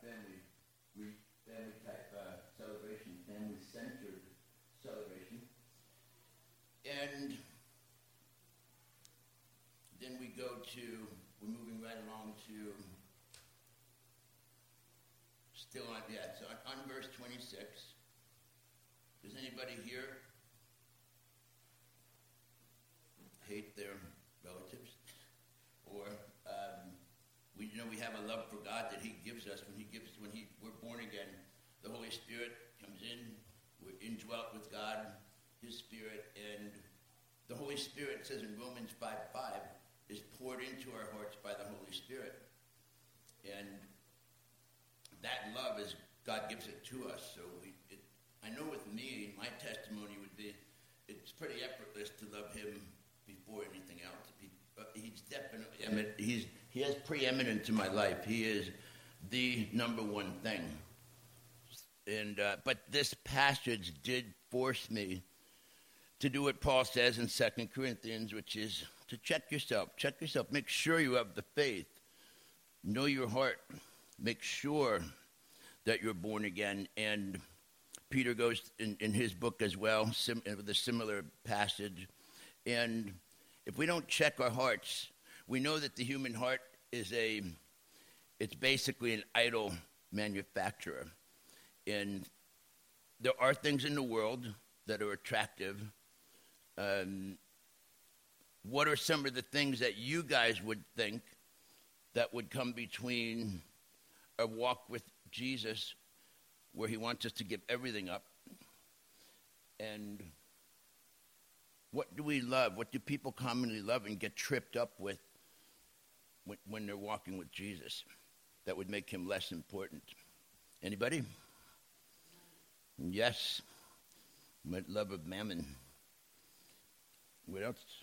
family, we family type uh, celebration, family centered celebration, and then we go to we're moving right along to still on yeah so on, on verse twenty six. Does anybody here hate their relatives or um, we you know we have a love for God that He gives us when He gives when He we're born again. The Spirit comes in. We're indwelt with God, His Spirit, and the Holy Spirit says in Romans five five is poured into our hearts by the Holy Spirit, and that love is God gives it to us. So we, it, I know with me, my testimony would be, it's pretty effortless to love Him before anything else. Uh, he's definitely, I mean, he's he has preeminence in my life. He is the number one thing. And uh, but this passage did force me to do what Paul says in Second Corinthians, which is to check yourself. Check yourself. Make sure you have the faith. Know your heart. Make sure that you're born again. And Peter goes in, in his book as well sim, with a similar passage. And if we don't check our hearts, we know that the human heart is a, it's basically an idol manufacturer. And there are things in the world that are attractive. Um, what are some of the things that you guys would think that would come between a walk with Jesus where he wants us to give everything up and what do we love? What do people commonly love and get tripped up with when, when they're walking with Jesus that would make him less important? Anybody? Yes. But love of mammon. What else?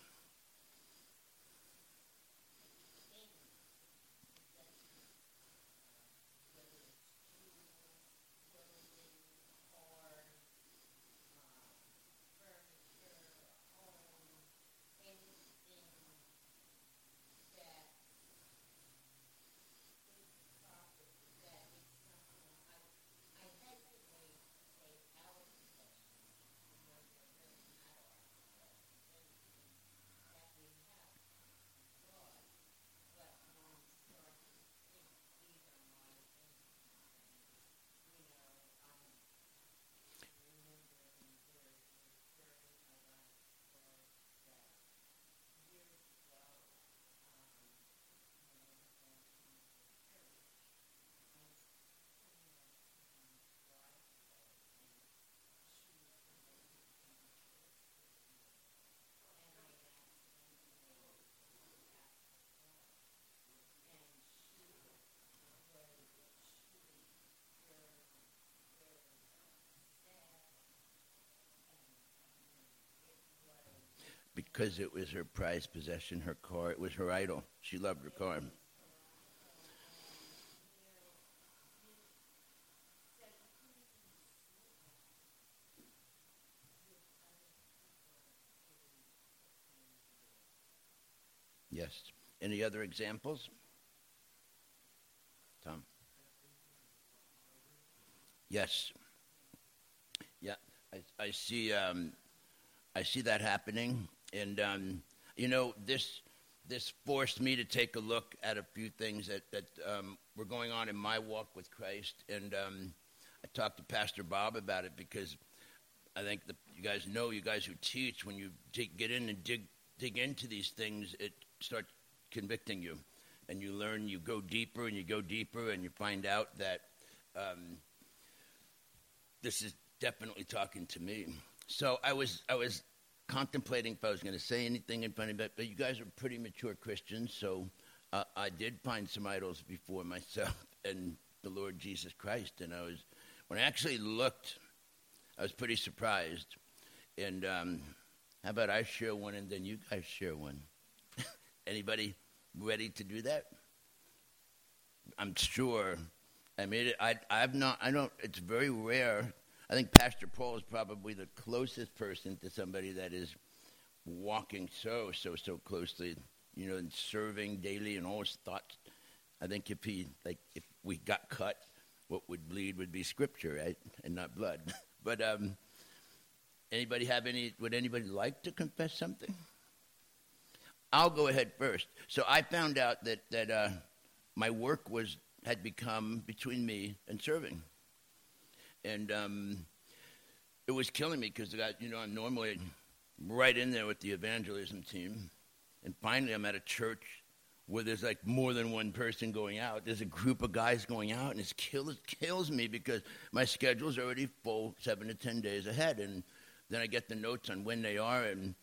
Because it was her prized possession, her car. It was her idol. She loved her car. Yes. Any other examples? Tom? Yes. Yeah, I, I see. Um, I see that happening and um, you know this this forced me to take a look at a few things that that um, were going on in my walk with Christ, and um, I talked to Pastor Bob about it because I think that you guys know, you guys who teach, when you dig, get in and dig dig into these things, it starts convicting you, and you learn, you go deeper, and you go deeper, and you find out that um, this is definitely talking to me. So I was I was contemplating if I was going to say anything in front of it, but you guys are pretty mature Christians, so uh, I did find some idols before myself and the Lord Jesus Christ. And I was, when I actually looked, I was pretty surprised. And um, how about I share one and then you guys share one? Anybody ready to do that? I'm sure. I mean, I, I've not. I don't. It's very rare I think Pastor Paul is probably the closest person to somebody that is walking so, so, so closely, you know, and serving daily and all his thoughts. I think if he, like, if we got cut, what would bleed would be scripture, right, and not blood. but um, anybody have any? Would anybody like to confess something? I'll go ahead first. So I found out that that uh, my work was had become between me and serving, and um, it was killing me because you know I'm normally right in there with the evangelism team, and finally I'm at a church where there's like more than one person going out. There's a group of guys going out, and it kills kills me because my schedule's already full, seven to ten days ahead, and then I get the notes on when they are, and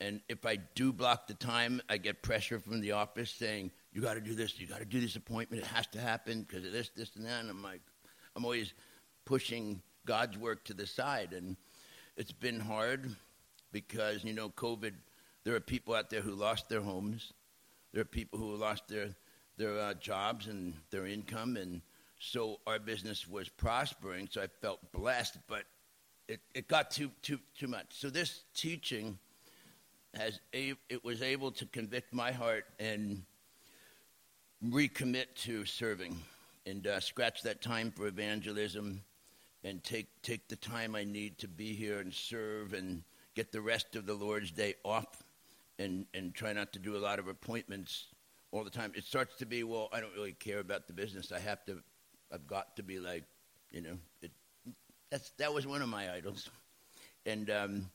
and if I do block the time, I get pressure from the office saying you got to do this, you got to do this appointment, it has to happen because of this, this, and that. And I'm like, I'm always pushing God's work to the side, and it's been hard because you know COVID. There are people out there who lost their homes there are people who lost their their uh, jobs and their income, and so our business was prospering. So I felt blessed, but it, it got too too too much. So this teaching has a, it was able to convict my heart and recommit to serving and uh, scratch that time for evangelism and take take the time I need to be here and serve and get the rest of the Lord's day off and, and try not to do a lot of appointments all the time. It starts to be, well, I don't really care about the business. I have to, I've got to be like, you know, it, that's, that was one of my idols. And, um,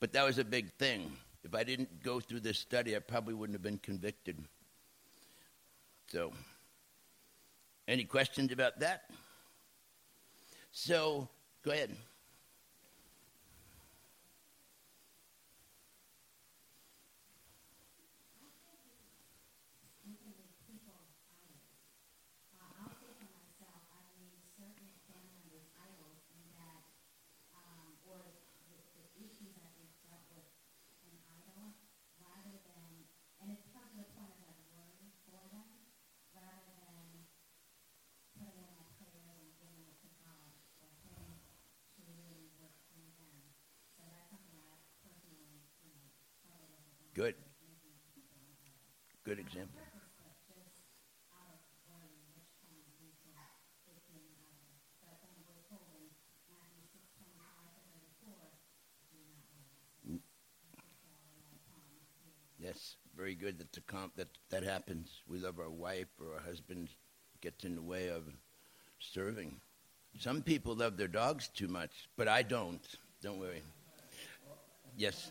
but that was a big thing. If I didn't go through this study, I probably wouldn't have been convicted. So, any questions about that? So, go ahead. Good. Good example. Yes, very good that the comp that that happens. We love our wife or our husband gets in the way of serving. Some people love their dogs too much, but I don't. Don't worry. Yes.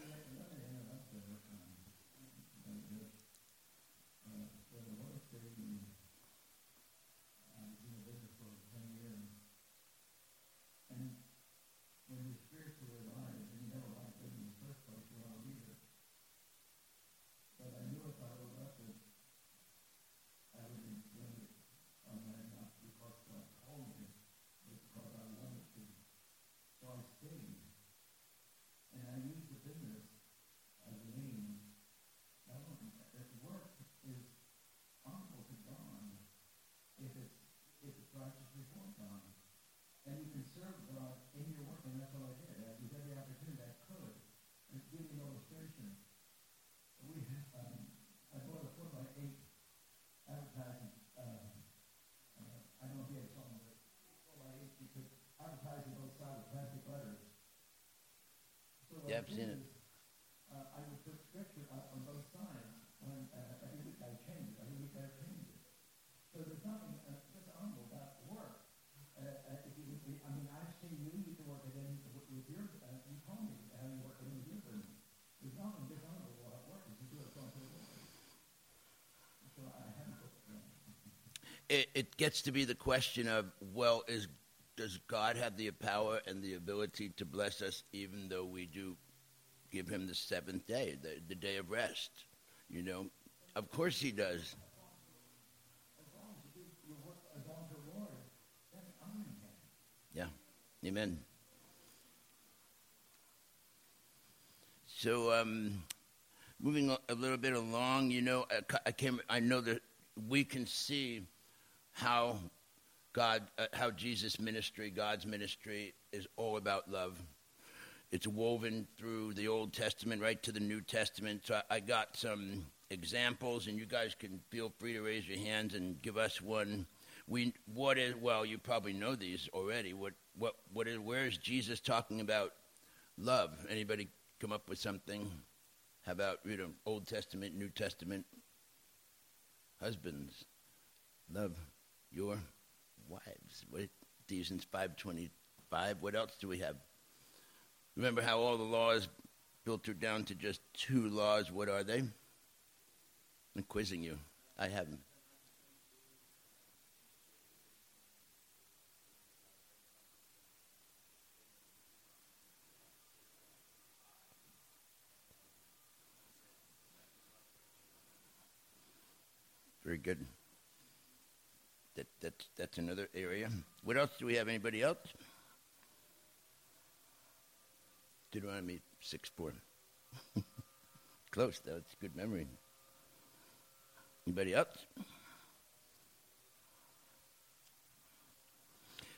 Yeah, I've seen it. Uh, I would put scripture up on both sides when uh, every week I change it. Every week I change it. So there's nothing uh, dishonorable about the work. Uh, uh, if you, I mean, I've seen you. You can work it in with your. Uh, you told me how you work it in with your business. There's nothing dishonorable about work if you do it from the Lord. So I haven't put it It, it gets to be the question of well, is does God have the power and the ability to bless us even though we do give him the seventh day, the, the day of rest? You know, of course he does. Yeah, amen. So, um, moving a little bit along, you know, I, I, came, I know that we can see how God, uh, how Jesus' ministry, God's ministry, is all about love. It's woven through the Old Testament right to the New Testament. So I, I got some examples, and you guys can feel free to raise your hands and give us one. We what is well you probably know these already. What what what is where is jesus talking about love? Anybody come up with something? How about you know old testament new testament? Husbands love your wives. What ephesians 525 what else do we have? Remember how all the laws filtered down to just two laws? What are they? I'm quizzing you. I haven't Very good. That, that, that's another area. What else do we have? Anybody else? Deuteronomy 6 4. Close, though. It's good memory. Anybody else?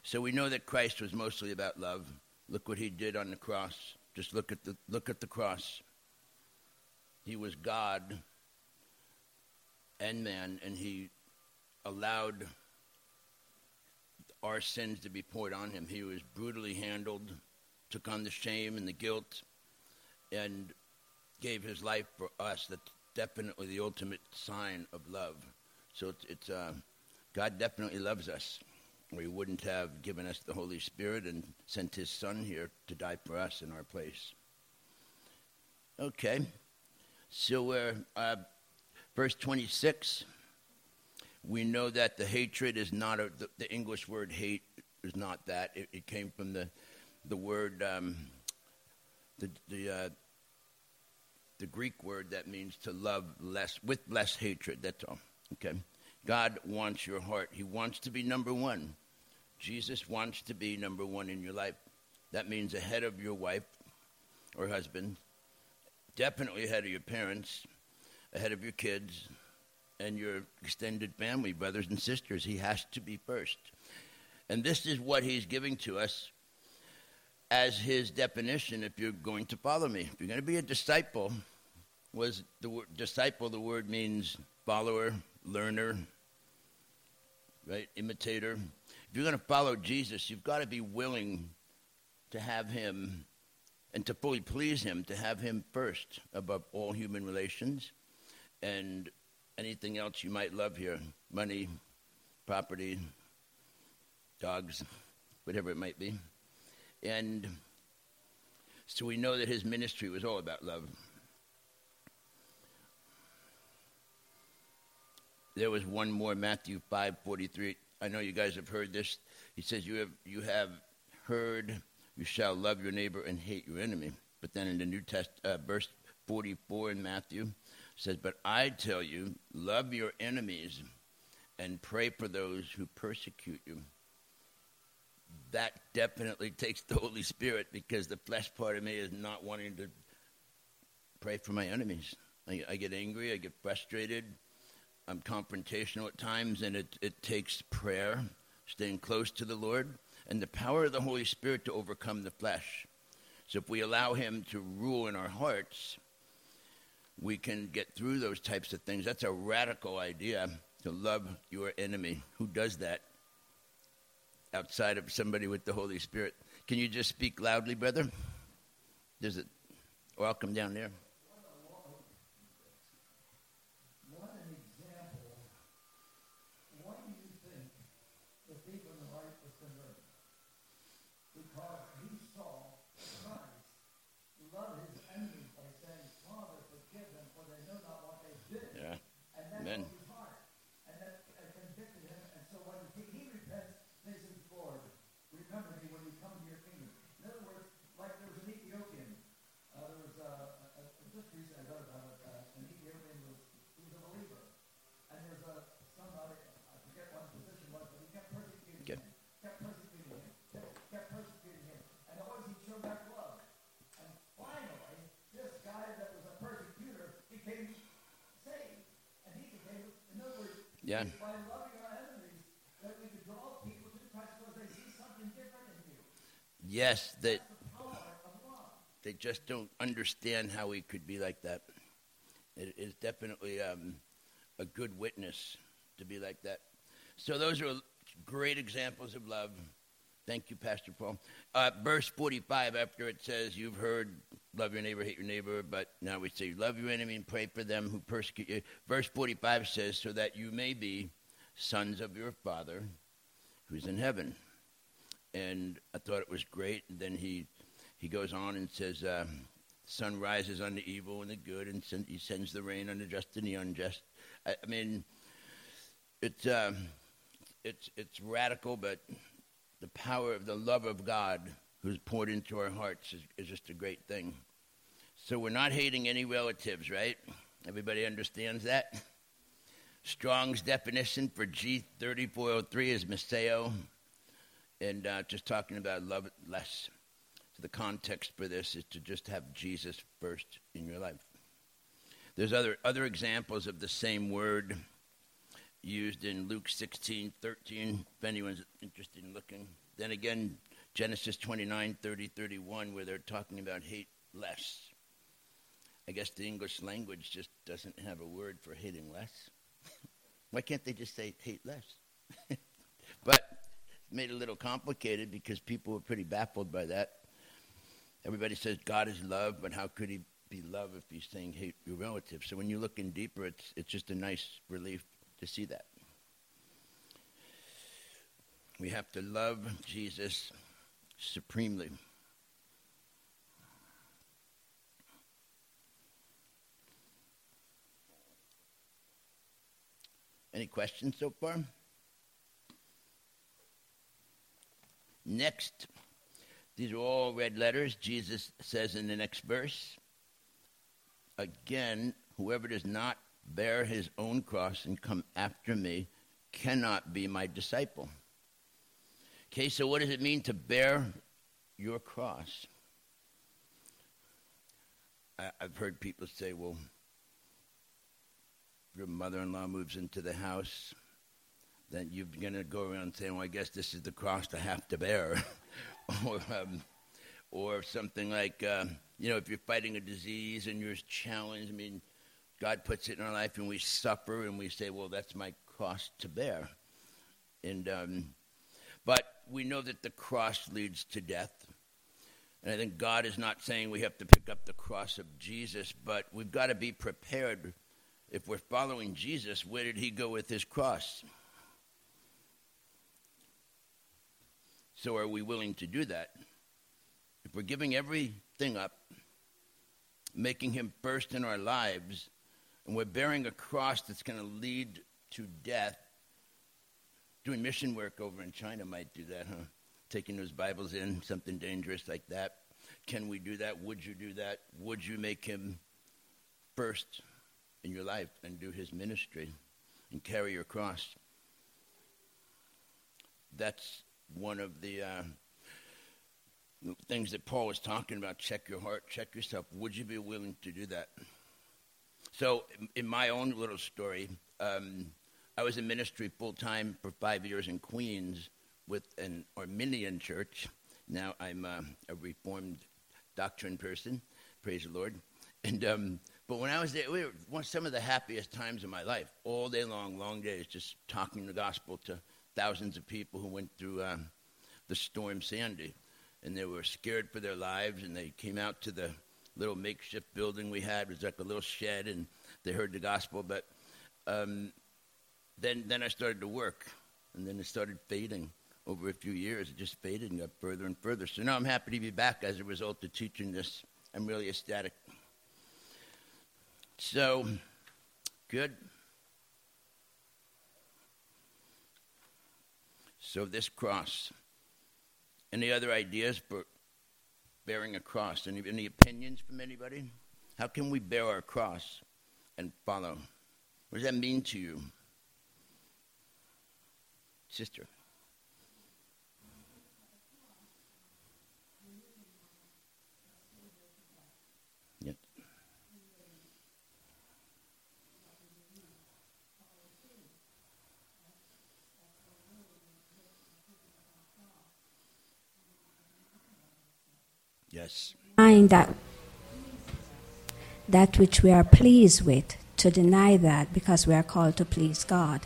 So we know that Christ was mostly about love. Look what he did on the cross. Just look at the look at the cross. He was God and man, and he allowed our sins to be poured on him. He was brutally handled, took on the shame and the guilt, and gave his life for us. That's definitely the ultimate sign of love. So it's, it's uh, God definitely loves us, or He wouldn't have given us the Holy Spirit and sent His Son here to die for us in our place. Okay, so we're. Uh, Verse 26, we know that the hatred is not a, the, the English word hate is not that. It, it came from the, the word, um, the, the, uh, the Greek word that means to love less, with less hatred. That's all. Okay? God wants your heart. He wants to be number one. Jesus wants to be number one in your life. That means ahead of your wife or husband, definitely ahead of your parents ahead of your kids and your extended family, brothers and sisters. He has to be first. And this is what he's giving to us as his definition if you're going to follow me. If you're going to be a disciple, was the word disciple the word means follower, learner, right? Imitator. If you're going to follow Jesus, you've got to be willing to have him and to fully please him, to have him first above all human relations and anything else you might love here money, property, dogs, whatever it might be. And so we know that his ministry was all about love. There was one more, Matthew 5:43. I know you guys have heard this. He says, "You have you have heard, you shall love your neighbor and hate your enemy." But then in the New Test, uh, verse 44 in Matthew, says, But I tell you, love your enemies and pray for those who persecute you. That definitely takes the Holy Spirit because the flesh part of me is not wanting to pray for my enemies. I, I get angry, I get frustrated, I'm confrontational at times, and it, it takes prayer, staying close to the Lord, and the power of the Holy Spirit to overcome the flesh. So if we allow Him to rule in our hearts, we can get through those types of things. That's a radical idea to love your enemy. Who does that outside of somebody with the Holy Spirit? Can you just speak loudly, brother? Does it? Welcome down there. Yeah. Yes, that they just don't understand how we could be like that. It is definitely um, a good witness to be like that. So those are great examples of love. Thank you, Pastor Paul. Uh, verse 45, after it says, You've heard, love your neighbor, hate your neighbor, but now we say, Love your enemy and pray for them who persecute you. Verse 45 says, So that you may be sons of your Father who's in heaven. And I thought it was great. And then he, he goes on and says, uh, sun rises on the evil and the good, and he sends the rain on the just and the unjust. I, I mean, it's, uh, it's, it's radical, but the power of the love of God who's poured into our hearts is, is just a great thing. So we're not hating any relatives, right? Everybody understands that? Strong's definition for G3403 is miseo, and uh, just talking about love less. So the context for this is to just have Jesus first in your life. There's other, other examples of the same word used in Luke 16, 13, if anyone's interested in looking. Then again, Genesis 29, 30, 31, where they're talking about hate less. I guess the English language just doesn't have a word for hating less. Why can't they just say hate less? but it made it a little complicated because people were pretty baffled by that. Everybody says God is love, but how could he be love if he's saying hate your relative? So when you look in deeper, it's, it's just a nice relief to see that. We have to love Jesus supremely. Any questions so far? Next, these are all red letters. Jesus says in the next verse, again, whoever does not bear his own cross and come after me cannot be my disciple. Okay, so what does it mean to bear your cross? I, have heard people say, well, your mother-in-law moves into the house, then you're going to go around saying, "Well, I guess this is the cross I have to bear," or um, or something like, uh, you know, if you're fighting a disease and you're challenged. I mean, God puts it in our life, and we suffer, and we say, "Well, that's my cross to bear," and um, but we know that the cross leads to death. And I think God is not saying we have to pick up the cross of Jesus, but we've got to be prepared if we're following Jesus, where did he go with his cross? So are we willing to do that? If we're giving everything up, making him first in our lives, and we're bearing a cross that's going to lead to death, doing mission work over in China might do that, huh? Taking those Bibles in, something dangerous like that. Can we do that? Would you do that? Would you make him first in your life and do his ministry and carry your cross. That's one of the uh, things that Paul was talking about. Check your heart, check yourself. Would you be willing to do that? So, in my own little story, um, I was in ministry full time for five years in Queens with an Arminian church. Now I'm uh, a Reformed doctrine person, praise the Lord. And um, but when I was there, we were some of the happiest times of my life. All day long, long days, just talking the gospel to thousands of people who went through um, the storm Sandy, and they were scared for their lives. And they came out to the little makeshift building we had. It was like a little shed, and they heard the gospel. But um, then, then I started to work, and then it started fading. Over a few years, it just faded and got further and further. So now I'm happy to be back as a result of teaching this. I'm really ecstatic. So, good. So, this cross. Any other ideas for bearing a cross? Any, any opinions from anybody? How can we bear our cross and follow? What does that mean to you? Sister. Yes. That that which we are pleased with to deny that because we are called to please God.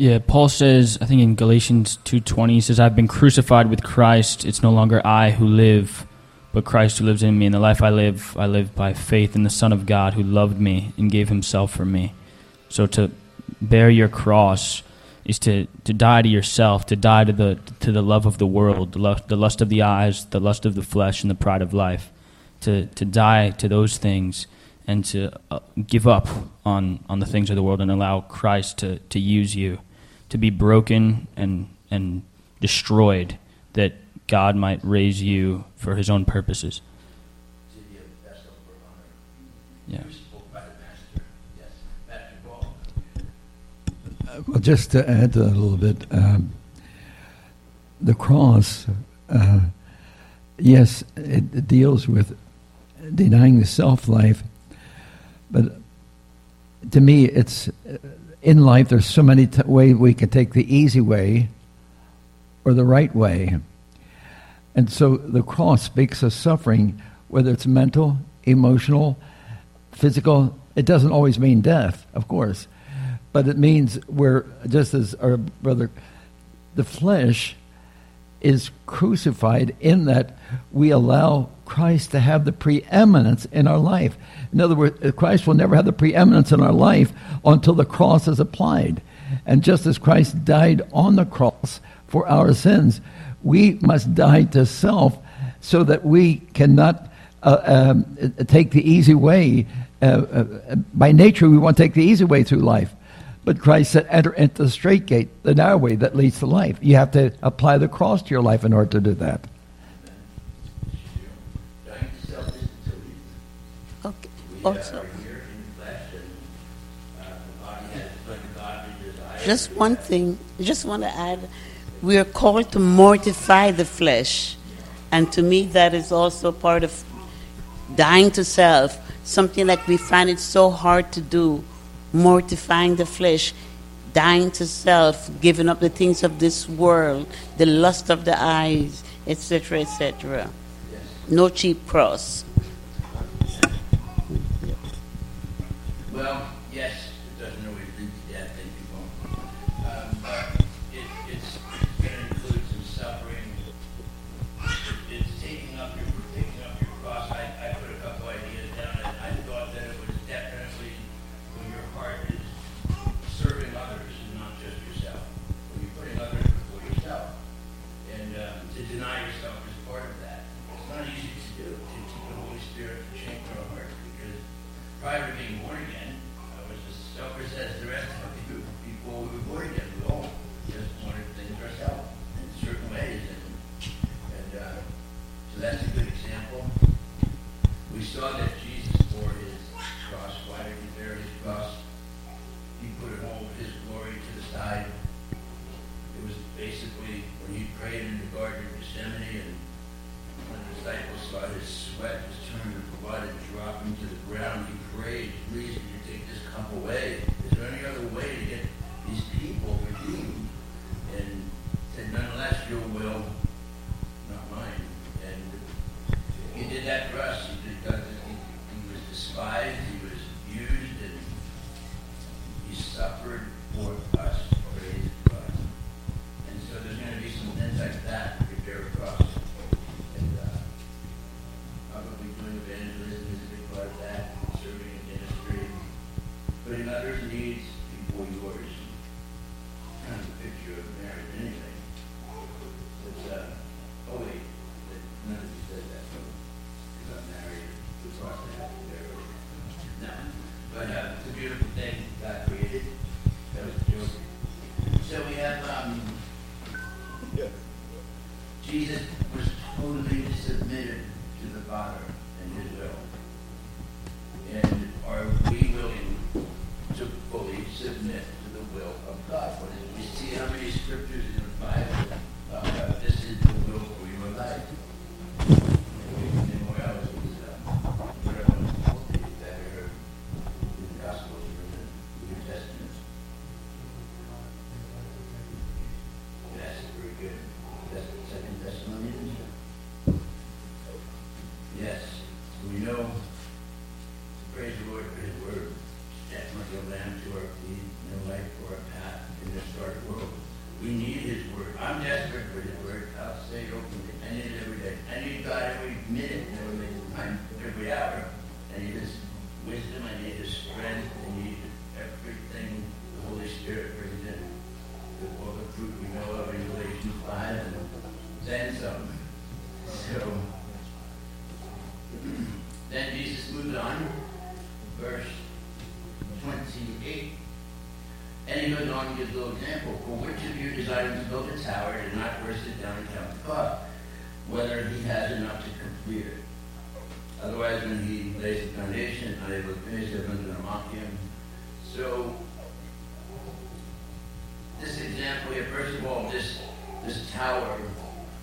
Yeah, Paul says, I think in Galatians 2:20 he says I've been crucified with Christ, it's no longer I who live, but Christ who lives in me. And the life I live, I live by faith in the Son of God who loved me and gave himself for me. So to bear your cross is to, to die to yourself, to die to the to the love of the world, the lust, the lust of the eyes, the lust of the flesh and the pride of life. To to die to those things and to uh, give up on, on the things of the world and allow Christ to, to use you to be broken and, and destroyed that God might raise you for his own purposes. Yeah. Paul. Well, just to add to that a little bit, um, the cross, uh, yes, it, it deals with denying the self life, but to me, it's uh, in life. There's so many t- ways we can take the easy way or the right way, and so the cross speaks of suffering, whether it's mental, emotional, physical. It doesn't always mean death, of course but it means we're just as our brother the flesh is crucified in that we allow Christ to have the preeminence in our life. In other words, Christ will never have the preeminence in our life until the cross is applied. And just as Christ died on the cross for our sins, we must die to self so that we cannot uh, um, take the easy way. Uh, uh, by nature, we want to take the easy way through life. But Christ said, enter into the strait gate, the narrow way that leads to life. You have to apply the cross to your life in order to do that. Okay. Also, just one thing, just want to add, we are called to mortify the flesh. And to me, that is also part of dying to self, something that we find it so hard to do, mortifying the flesh, dying to self, giving up the things of this world, the lust of the eyes, etc., etc. No cheap cross. Suffered for us, And he goes on and gives a little example. For which of you desiring to build a tower did not first sit down and count the cost, whether he has enough to complete it? Otherwise, when he lays the foundation, not able to finish, everyone's going to mock him. So, this example here, first of all, this this tower.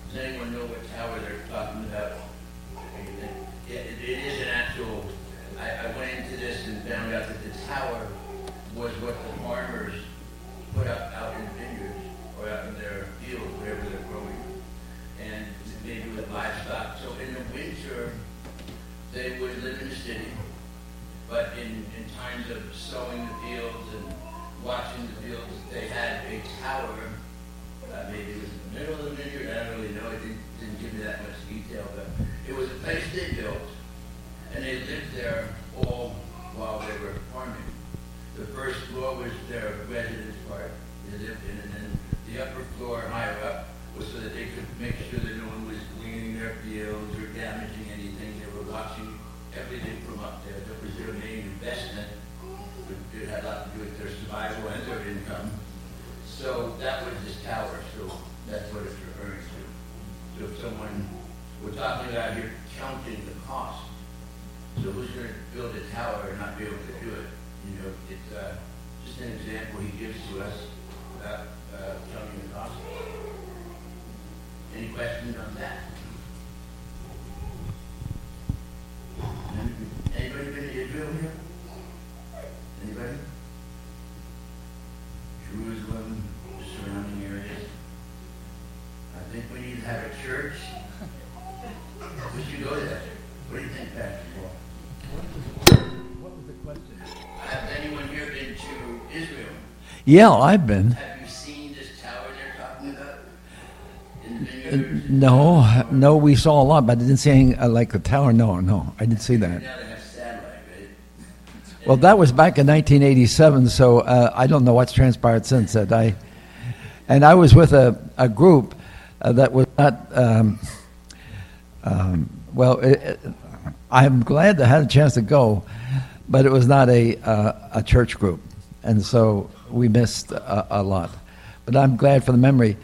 Does anyone know what tower they're talking about? It, it, it is an actual. I, I went into this and found out that the tower was what the farmers put up out in the vineyards or out in their fields, wherever they're growing, and maybe with livestock. So in the winter, they would live in the city, but in, in times of sowing the fields and watching the fields, they had a tower. Uh, maybe it was in the middle of the vineyard. I don't really know. It didn't, didn't give me that much detail, but it was a place they built, and they lived there all while they were farming. The first floor was their residence part, they lived in, and then the upper floor higher up was so that they could make sure that no one was gleaning their fields or damaging anything. They were watching everything from up there. That was their main investment. It had a lot to do with their survival and their income. So that was this tower, so that's what it's referring to. So if someone, we're talking about here counting the cost. So who's going to build a tower and not be able to do it? You know, it's uh, just an example he gives to us about uh, counting the cost. Any questions on that? The Uh, vineyard? No, no, we saw a lot, but I didn't see anything uh, like the tower. No, no, I didn't see that. Well, that was back in 1987, so uh, I don't know what's transpired since that. I and I was with a, a group uh, that was not. Um, um, well, it, it, I'm glad I had a chance to go, but it was not a uh, a church group, and so we missed a, a lot. But I'm glad for the memory.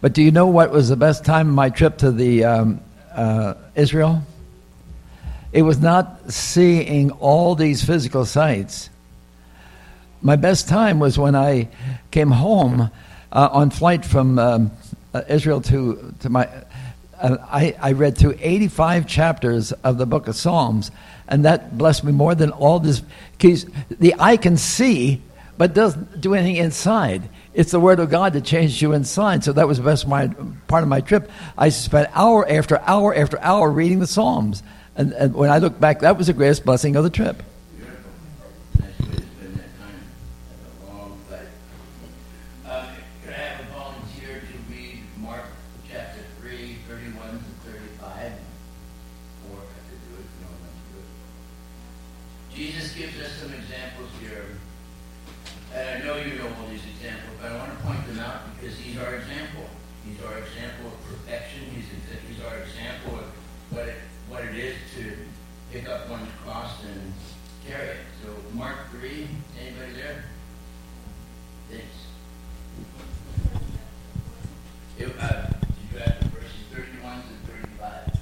But do you know what was the best time of my trip to the um, uh, Israel? It was not seeing all these physical sights. My best time was when I came home uh, on flight from um, uh, Israel to to my. Uh, I, I read through 85 chapters of the book of Psalms, and that blessed me more than all this. The eye can see, but doesn't do anything inside. It's the Word of God that changes you inside. So that was the best my, part of my trip. I spent hour after hour after hour reading the Psalms. And, and when I look back, that was the greatest blessing of the trip. Beautiful. Nice way to spend that time. Have a long flight. Could I have a volunteer to read Mark chapter 3, 31 to 35? Or I could do it, if no one wants to do it. Jesus gives us some examples here. And I know you know all these examples, but I want to point them out because he's our example. He's our example of perfection. He's, he's our example of what it, what it is to pick up one's cross and carry it. So Mark 3, anybody there? Thanks. It, uh, you got verses 31 to 35.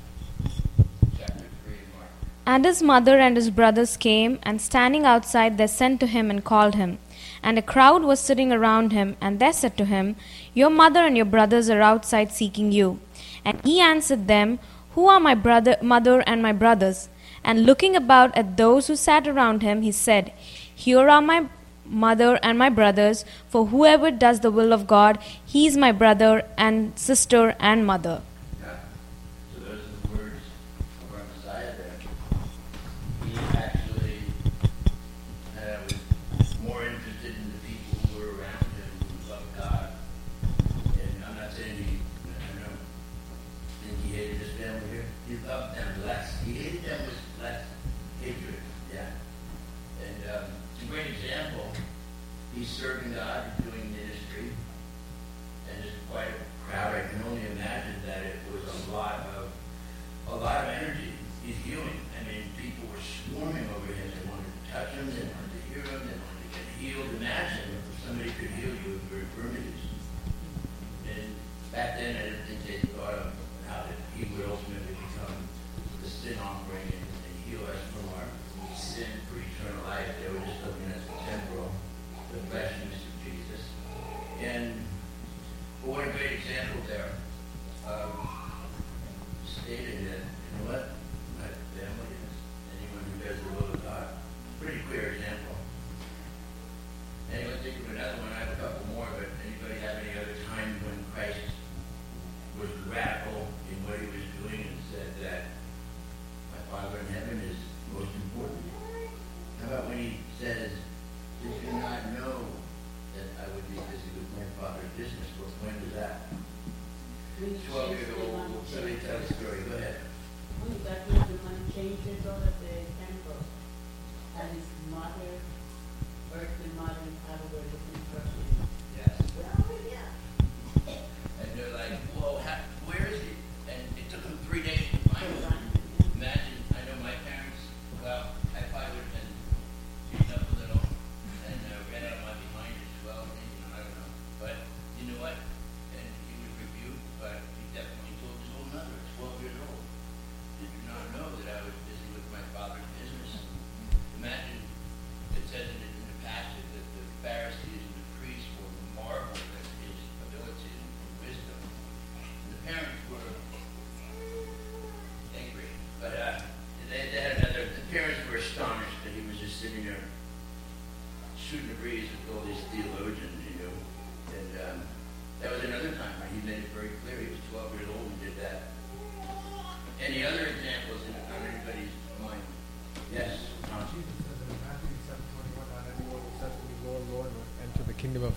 Chapter 3 Mark. And his mother and his brothers came, and standing outside, they sent to him and called him. And a crowd was sitting around him, and they said to him, Your mother and your brothers are outside seeking you. And he answered them, Who are my brother, mother, and my brothers? And looking about at those who sat around him, he said, Here are my mother and my brothers, for whoever does the will of God, he is my brother and sister and mother.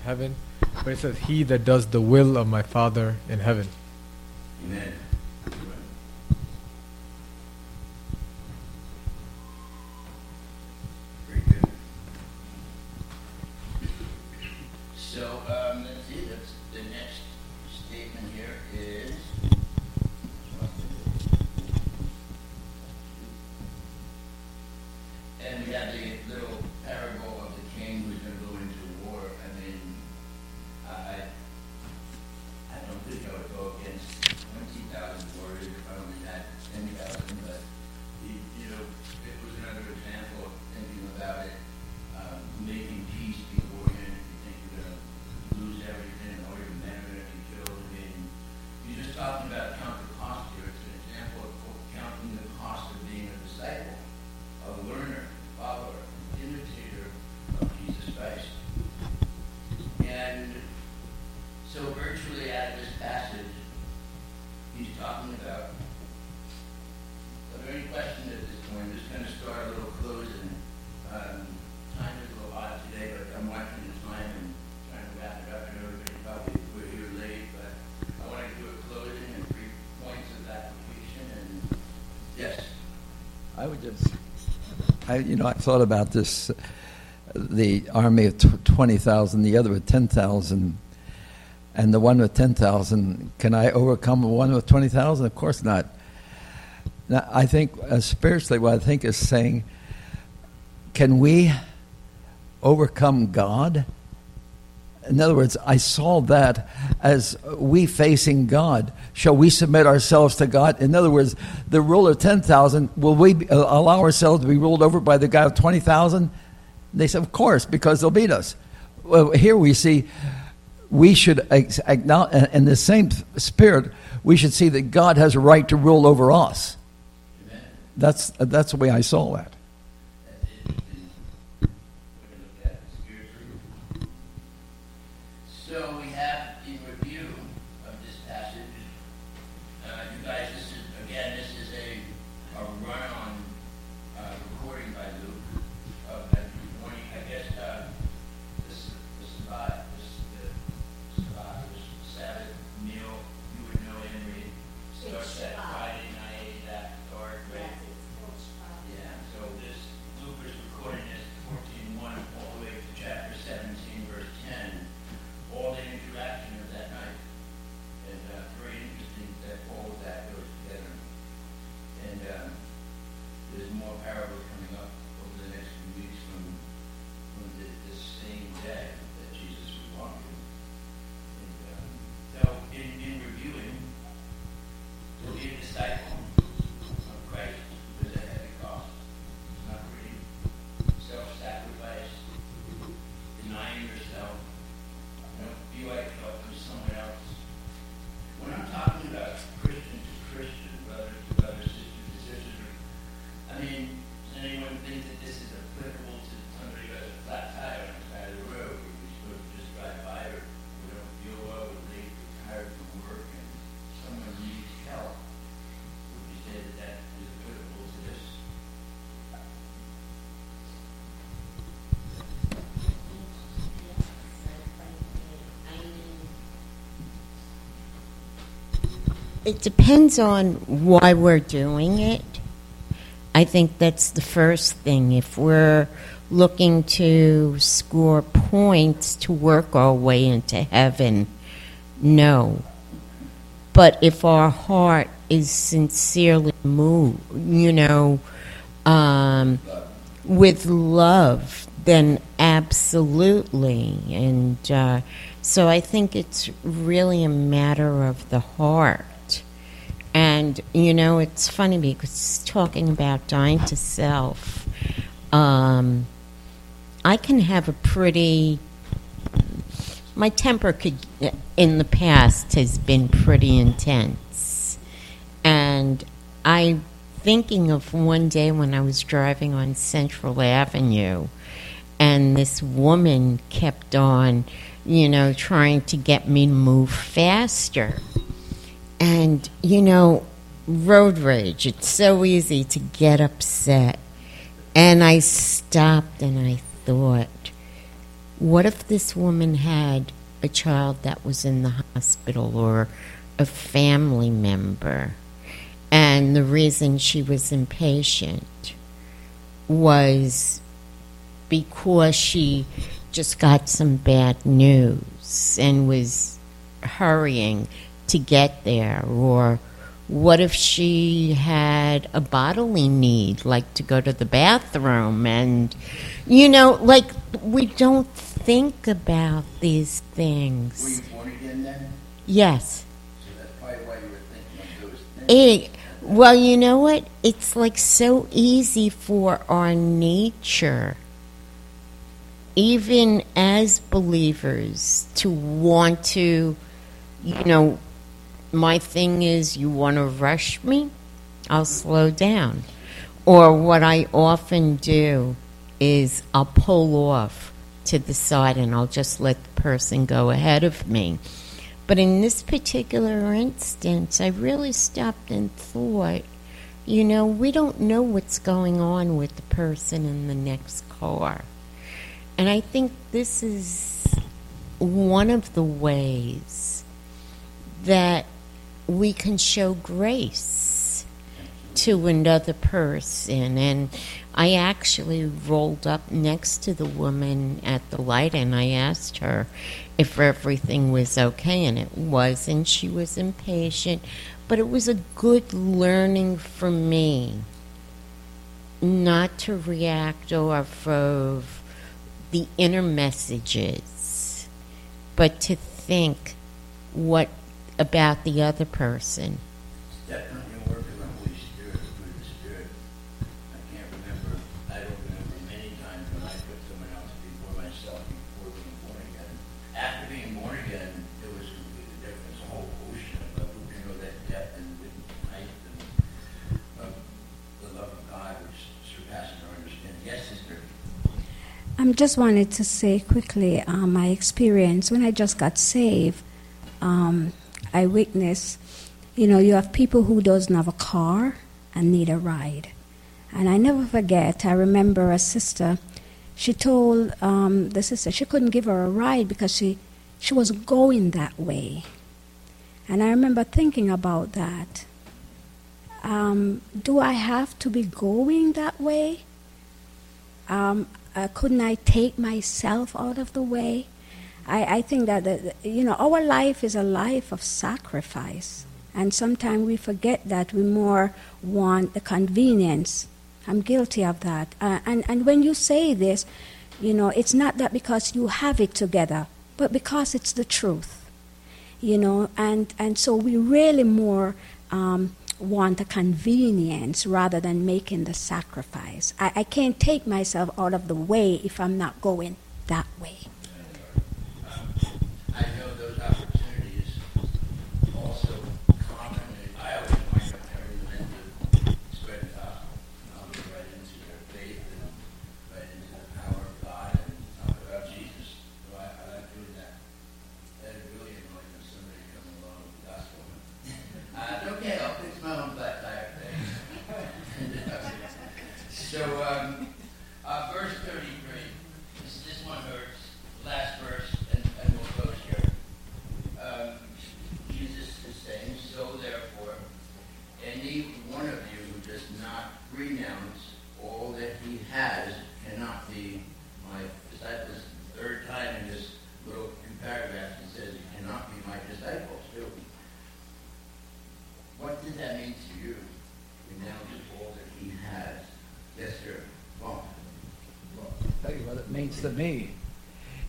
heaven, but it says, He that does the will of my Father in heaven. I, you know, I thought about this the army of 20,000, the other with 10,000, and the one with 10,000. Can I overcome the one with 20,000? Of course not. Now, I think uh, spiritually, what I think is saying, can we overcome God? In other words, I saw that as we facing God. Shall we submit ourselves to God? In other words, the rule of 10,000, will we uh, allow ourselves to be ruled over by the guy of 20,000? They said, Of course, because they'll beat us. Well, here we see we should acknowledge, in the same spirit, we should see that God has a right to rule over us. Amen. That's, that's the way I saw that. It depends on why we're doing it. I think that's the first thing. If we're looking to score points to work our way into heaven, no. But if our heart is sincerely moved, you know, um, with love, then absolutely. And uh, so I think it's really a matter of the heart. And, you know, it's funny because talking about dying to self, um, I can have a pretty. My temper could, in the past, has been pretty intense. And I'm thinking of one day when I was driving on Central Avenue, and this woman kept on, you know, trying to get me to move faster. And, you know, road rage, it's so easy to get upset. And I stopped and I thought, what if this woman had a child that was in the hospital or a family member? And the reason she was impatient was because she just got some bad news and was hurrying to get there or what if she had a bodily need like to go to the bathroom and you know like we don't think about these Were things you born again then? yes So that's probably why you were thinking of those things. it, well you know what it's like so easy for our nature even as believers to want to you know my thing is you want to rush me i'll slow down. Or what i often do is i'll pull off to the side and i'll just let the person go ahead of me. But in this particular instance i really stopped and thought you know we don't know what's going on with the person in the next car. And I think this is one of the ways that we can show grace to another person. And I actually rolled up next to the woman at the light and I asked her if everything was okay, and it was, and she was impatient. But it was a good learning for me not to react off of the inner messages, but to think what about the other person. It's definitely a work of the Holy Spirit, through the Spirit. I can't remember, I don't remember many times when I put someone else before myself before being born again. After being born again, it was completely different. It's a whole ocean of, you know, that depth and width and height and of the love of God which surpasses our understanding. Yes, sister? I just wanted to say quickly uh, my experience when I just got saved. Um, I witnessed, you know, you have people who doesn't have a car and need a ride, and I never forget. I remember a sister. She told um, the sister she couldn't give her a ride because she she was going that way, and I remember thinking about that. Um, do I have to be going that way? Um, uh, couldn't I take myself out of the way? I, I think that, the, you know, our life is a life of sacrifice. And sometimes we forget that we more want the convenience. I'm guilty of that. Uh, and, and when you say this, you know, it's not that because you have it together, but because it's the truth. You know, and, and so we really more um, want the convenience rather than making the sacrifice. I, I can't take myself out of the way if I'm not going that way. I know those opportunities also common, and I always wind up turning them into spread the gospel, um, right into their faith and right into the power of God and talk about Jesus. So I, I like doing that. That is really annoying when somebody comes along with the gospel. Uh, it's okay, I'll fix my own flat tire thing. So, um, uh, verse thirty-three, this, this one hurts, last verse, and, and we'll close here. Um, Jesus is saying, so therefore, any one of you who does not renounce all that he has cannot be my disciples. Third time in this little few paragraphs, he says, "You cannot be my disciples." Too. What does that mean to you? Renounce all that he has. Yes, sir. Well, Well, I'll tell you what it means to me.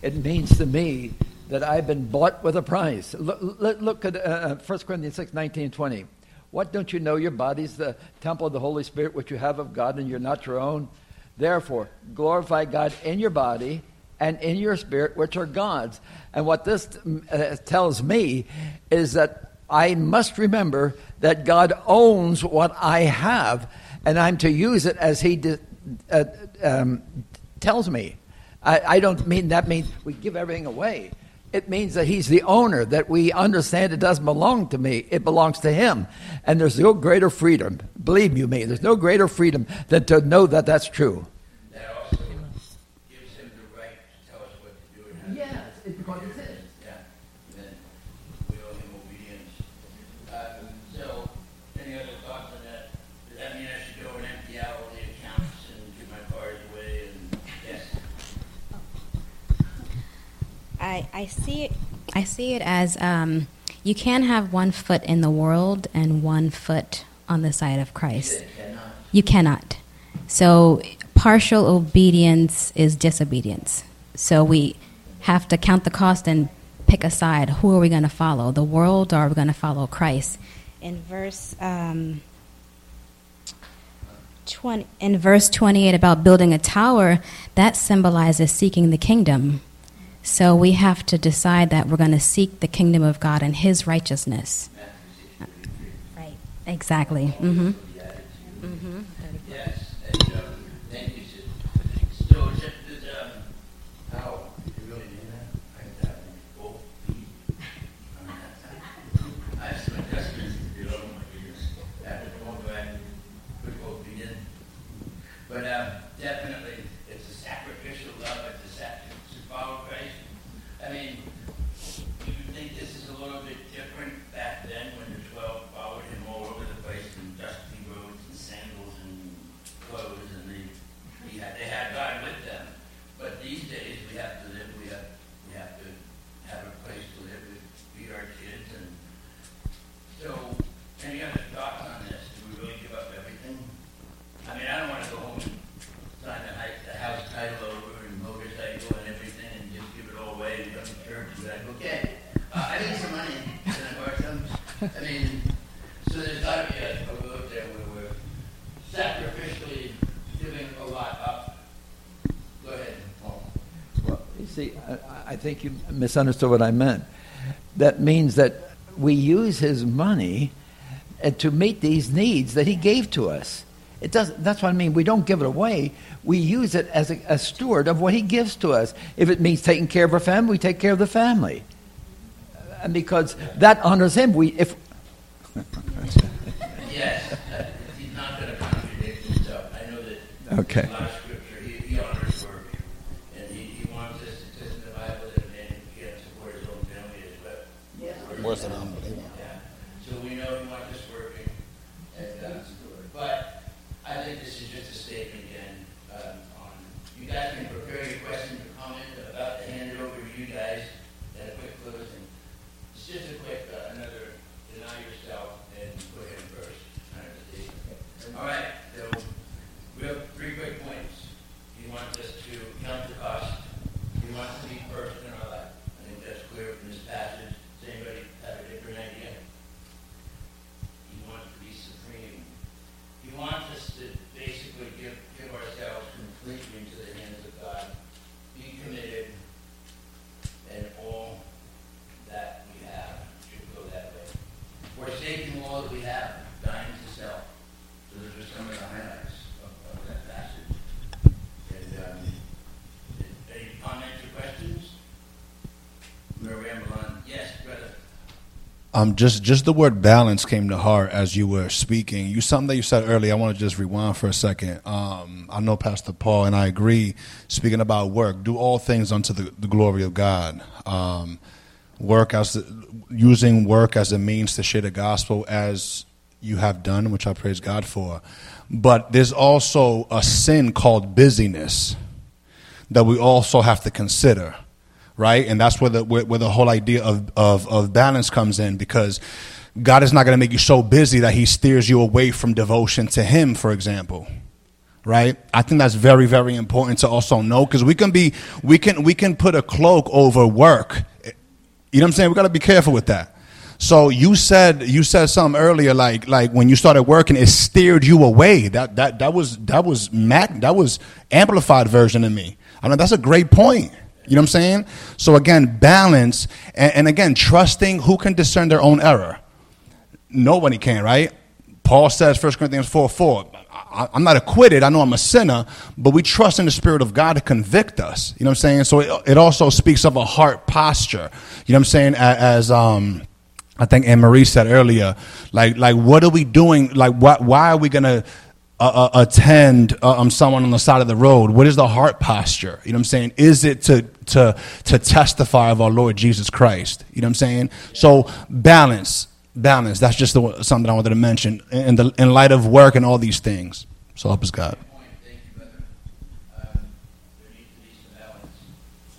It means to me that I've been bought with a price. Look, look, at uh, 1 Corinthians 6, 19 and 20. What don't you know? Your body's the temple of the Holy Spirit, which you have of God, and you're not your own. Therefore, glorify God in your body and in your spirit, which are God's. And what this uh, tells me is that I must remember that God owns what I have, and I'm to use it as He de- uh, um, tells me. I, I don't mean that means we give everything away. It means that He's the owner, that we understand it doesn't belong to me, it belongs to Him. And there's no greater freedom, believe you me, there's no greater freedom than to know that that's true. that also gives him the right to tell us what to do and how to do. Yes, it's because it's His. Yeah, and then we owe him obedience. Uh, so, any other thoughts on that? Does that mean I should go and empty out all the accounts and give my cars away and, yes? I, I see it. I see it as um, you can have one foot in the world and one foot on the side of Christ. Cannot. You cannot. So partial obedience is disobedience. So we have to count the cost and pick a side. Who are we going to follow? The world, or are we going to follow Christ? In verse um, 20, in verse 28 about building a tower, that symbolizes seeking the kingdom. So we have to decide that we're going to seek the kingdom of God and His righteousness. Right. Exactly. Mm-hmm. Yes, and, um, thank you, sis. So, just, as, um, how, you really mean that? I have both feet. I mean, I have some adjustments to do, oh my goodness. I have to go back and put both feet in. But, um, definitely, it's a sacrificial love, it's a sac, to follow Christ. I mean, do you think this is a little bit different back then when the twelve followed him all over the place in dusty roads and sandals and clothes and they, he had, they had God with them. But these days, we have to live, we have, we have to have a place to live, we feed our kids and, so, any other thoughts on this? Do we really give up everything? I mean, I don't wanna go home and sign the house, the house title over and motorcycle and everything and just give it all away and come to church and be like, okay, uh, I need some money, can I borrow? I mean, so there's gotta be a, a road there where we're sacrificially giving a lot up. Go ahead, Paul. Well, you see, I, I think you misunderstood what I meant. That means that we use his money uh, to meet these needs that he gave to us. It doesn't, that's what I mean. We don't give it away. We use it as a, a steward of what he gives to us. If it means taking care of our family, we take care of the family. And because that honors him, we, if, Yes, uh, he's not gonna contradict himself. I know that Okay. a lot of scripture, he, he honors work. And he, he wants us, it says in the Bible that a man can support his own family as well. Worse than unbelievable. Yeah, so we know he wants us working, and, uh, but I think this is just a statement again, um, on, you guys can prepare your questions or comment about to hand it over to you guys at a quick closing. It's just a quick, uh, another, deny yourself and put him first. kind of thing. All right, so, we have three quick points. He wants us to count the cost, he wants to be first in our life. I think that's clear from this passage. Does anybody have a different idea? He wants to be supreme. He wants us to basically give, give ourselves completely into the hands of God, be committed, and all that we have should go that way. Forsaking all that we have, dying to self. So those are some of the highlights of, of that passage. And, um, any comments or questions? I'm gonna ramble on. Yes, brother. Um, just just the word balance came to heart as you were speaking. You something that you said earlier. I want to just rewind for a second. Um, I know Pastor Paul and I agree. Speaking about work, do all things unto the, the glory of God. Um, work as using work as a means to share the gospel as you have done, which I praise God for. But there's also a sin called busyness that we also have to consider, right? And that's where the where, where the whole idea of, of of balance comes in because God is not going to make you so busy that He steers you away from devotion to Him, for example right? I think that's very very important to also know because we can be we can we can put a cloak over work. You know what i'm saying? We got to be careful with that. So you said you said something earlier like like when you started working it steered you away. That that that was that was that was amplified version of me. I mean that's a great point you know what i'm saying so again balance and, and again trusting who can discern their own error nobody can right paul says 1 corinthians 4 4 I, I'm not acquitted. I know I'm a sinner, but we trust in the Spirit of God to convict us. You know what I'm saying? So it, it also speaks of a heart posture. You know what I'm saying? As, um, I think Anne Marie said earlier, like, like what are we doing? Like, what, why are we going to uh, uh, attend um, someone on the side of the road? What is the heart posture? You know what I'm saying? Is it to, to, to testify of our Lord Jesus Christ? You know what I'm saying? So balance balance. That's just the, something I wanted to mention in, the, in light of work and all these things. So help us God. Thank you, brother. Um, there needs to be some balance.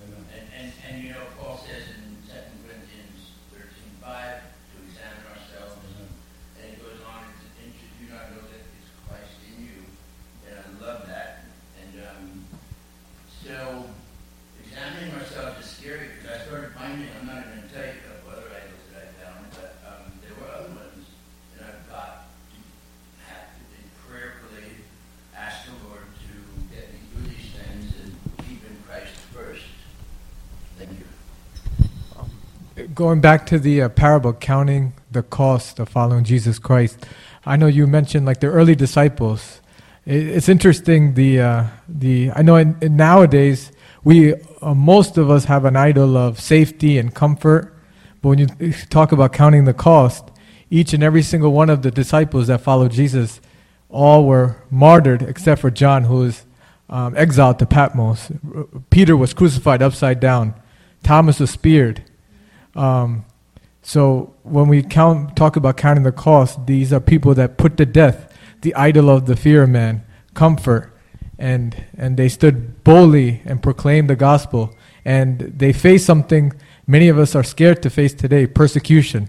And, and, and you know, Paul says in 2 Corinthians 13, 5, to examine ourselves. And it goes on, and and should you not know that it's Christ in you? And I love that. And um, so examining ourselves is scary because I started finding, I'm not going to tell you a couple other idols that I found, but um, there were other ones that I've got to have to be prayerfully ask the Lord to get me through these things and keep in Christ first. Thank you. Going back to the uh, parable, counting the cost of following Jesus Christ, I know you mentioned like the early disciples. It, it's interesting. The uh, the I know in, in nowadays we uh, most of us have an idol of safety and comfort, but when you talk about counting the cost, each and every single one of the disciples that followed Jesus, all were martyred except for John, who was um, exiled to Patmos. Peter was crucified upside down. Thomas was speared. Um, so when we count, talk about counting the cost, these are people that put to death the idol of the fear of man, comfort, and and they stood boldly and proclaimed the gospel. And they faced something many of us are scared to face today: persecution.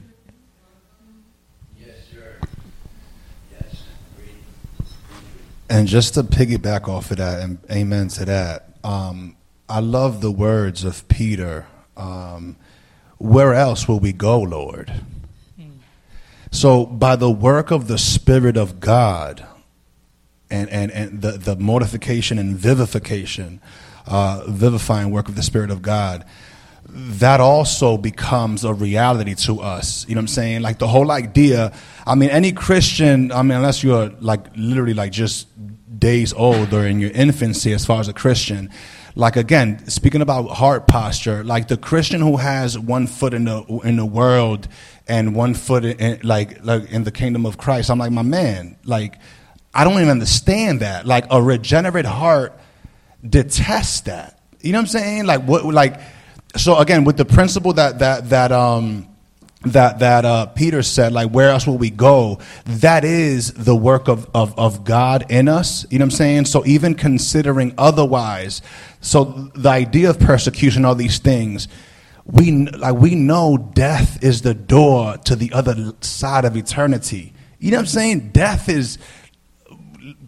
Yes, sir. Yes. And just to piggyback off of that, and amen to that, um, I love the words of Peter. Um, Where else will we go, Lord? So, by the work of the Spirit of God and, and, and the, the mortification and vivification, uh, vivifying work of the Spirit of God, that also becomes a reality to us. You know what I'm saying? Like the whole idea, I mean, any Christian, I mean, unless you're like literally like just days old or in your infancy as far as a Christian, like again, speaking about heart posture, like the Christian who has one foot in the in the world and one foot in, like like in the kingdom of Christ, I'm like, my man, like I don't even understand that. Like a regenerate heart detests that. You know what I'm saying? Like what like so again with the principle that that that um that that uh, Peter said, like, where else will we go? That is the work of, of, of God in us. You know what I'm saying? So even considering otherwise, so the idea of persecution, all these things, we like we know death is the door to the other side of eternity. You know what I'm saying? Death is,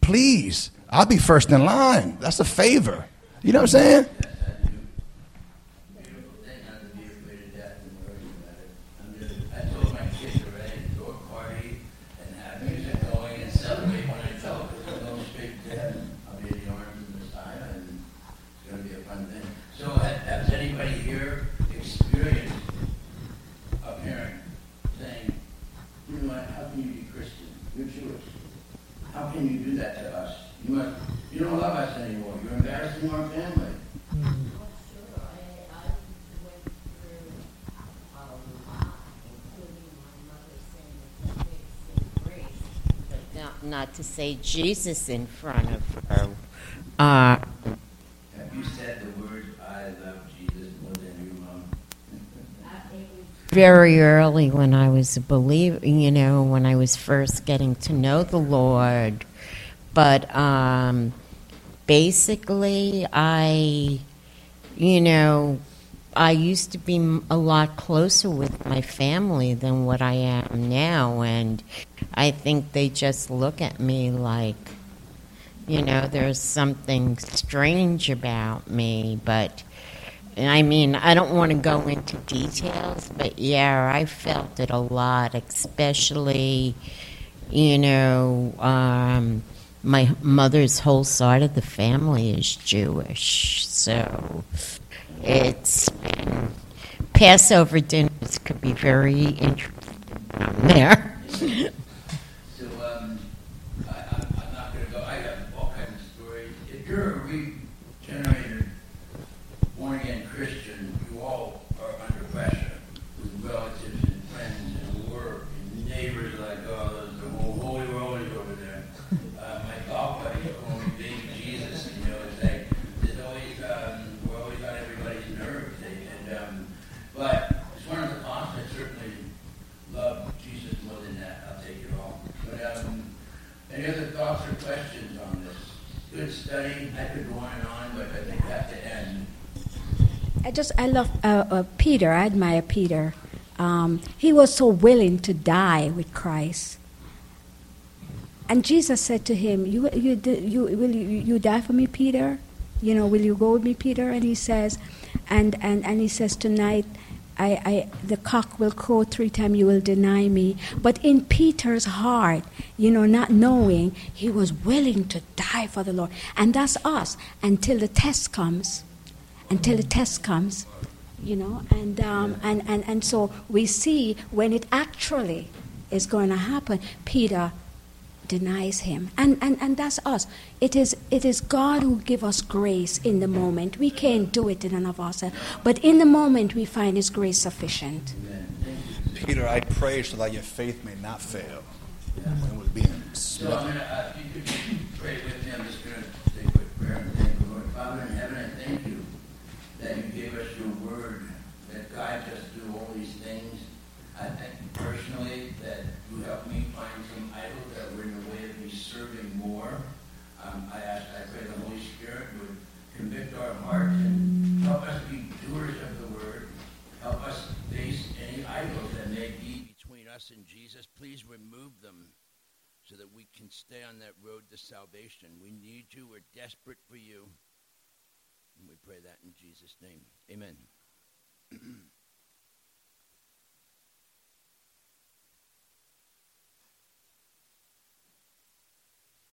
please, I'll be first in line. That's a favor. You know what I'm saying? Beautiful thing not to be afraid of death and worry about it. I'm just, I told my kids already to throw a party and have music going and celebrate when I tell because I'm going straight to heaven. I'll be in the arms of the Messiah and it's going to be a fun thing. So has, has anybody here experienced a parent saying, you know what, how can you be Christian? You're Jewish. How can you do that to us? You must, you don't love us anymore. You're embarrassing our family. Not, not to say Jesus in front of her. Uh, very early when I was a believer, you know, when I was first getting to know the Lord. But um, basically, I, you know, I used to be a lot closer with my family than what I am now. And I think they just look at me like, you know, there's something strange about me. But I mean, I don't want to go into details, but yeah, I felt it a lot, especially, you know, um, my mother's whole side of the family is Jewish. So it's been, Passover dinners could be very interesting down there. So um, I, I'm, I'm not going to go. I have all kinds of stories. If you're a regenerated, born again Christian, you all are under pressure with relatives and friends and work and neighbors like, oh, those the whole holy rollers over there. Uh, my golf buddies call me baby Jesus. You know, it's like there's always um, we're always on everybody's nerves. And, and um, but as far as the cost, I certainly love Jesus more than that. I'll take it all. But um, any other thoughts or questions on this? Good study. I could go on and on, but I think we have to end. I just I love uh, uh, Peter. I admire Peter. Um, he was so willing to die with Christ. And Jesus said to him, "You you you will you, you die for me, Peter? You know, will you go with me, Peter?" And he says, and and and he says tonight. I, I, the cock will crow three times, you will deny me. But in Peter's heart, you know, not knowing, he was willing to die for the Lord. And that's us until the test comes until the test comes, you know, and, um, and, and, and so we see when it actually is going to happen, Peter denies him. And, and, and that's us. It is, it is God who give us grace in the moment. We can't do it in and of ourselves. But in the moment, we find his grace sufficient. Peter, I pray so that your faith may not fail. When it was being So I'm going to, uh, if you could pray with me, I'm just going to say a quick prayer and thank the Lord. Father in heaven, I thank you that you gave us your word us through all these things. I thank you personally that you helped me find some idols that were in the way of me serving more. Um, I ask, I pray the Holy Spirit would convict our hearts and help us be doers of the word. Help us face any idols that may be between us and Jesus. Please remove them so that we can stay on that road to salvation. We need you. We're desperate for you. And we pray that in Jesus' name. Amen.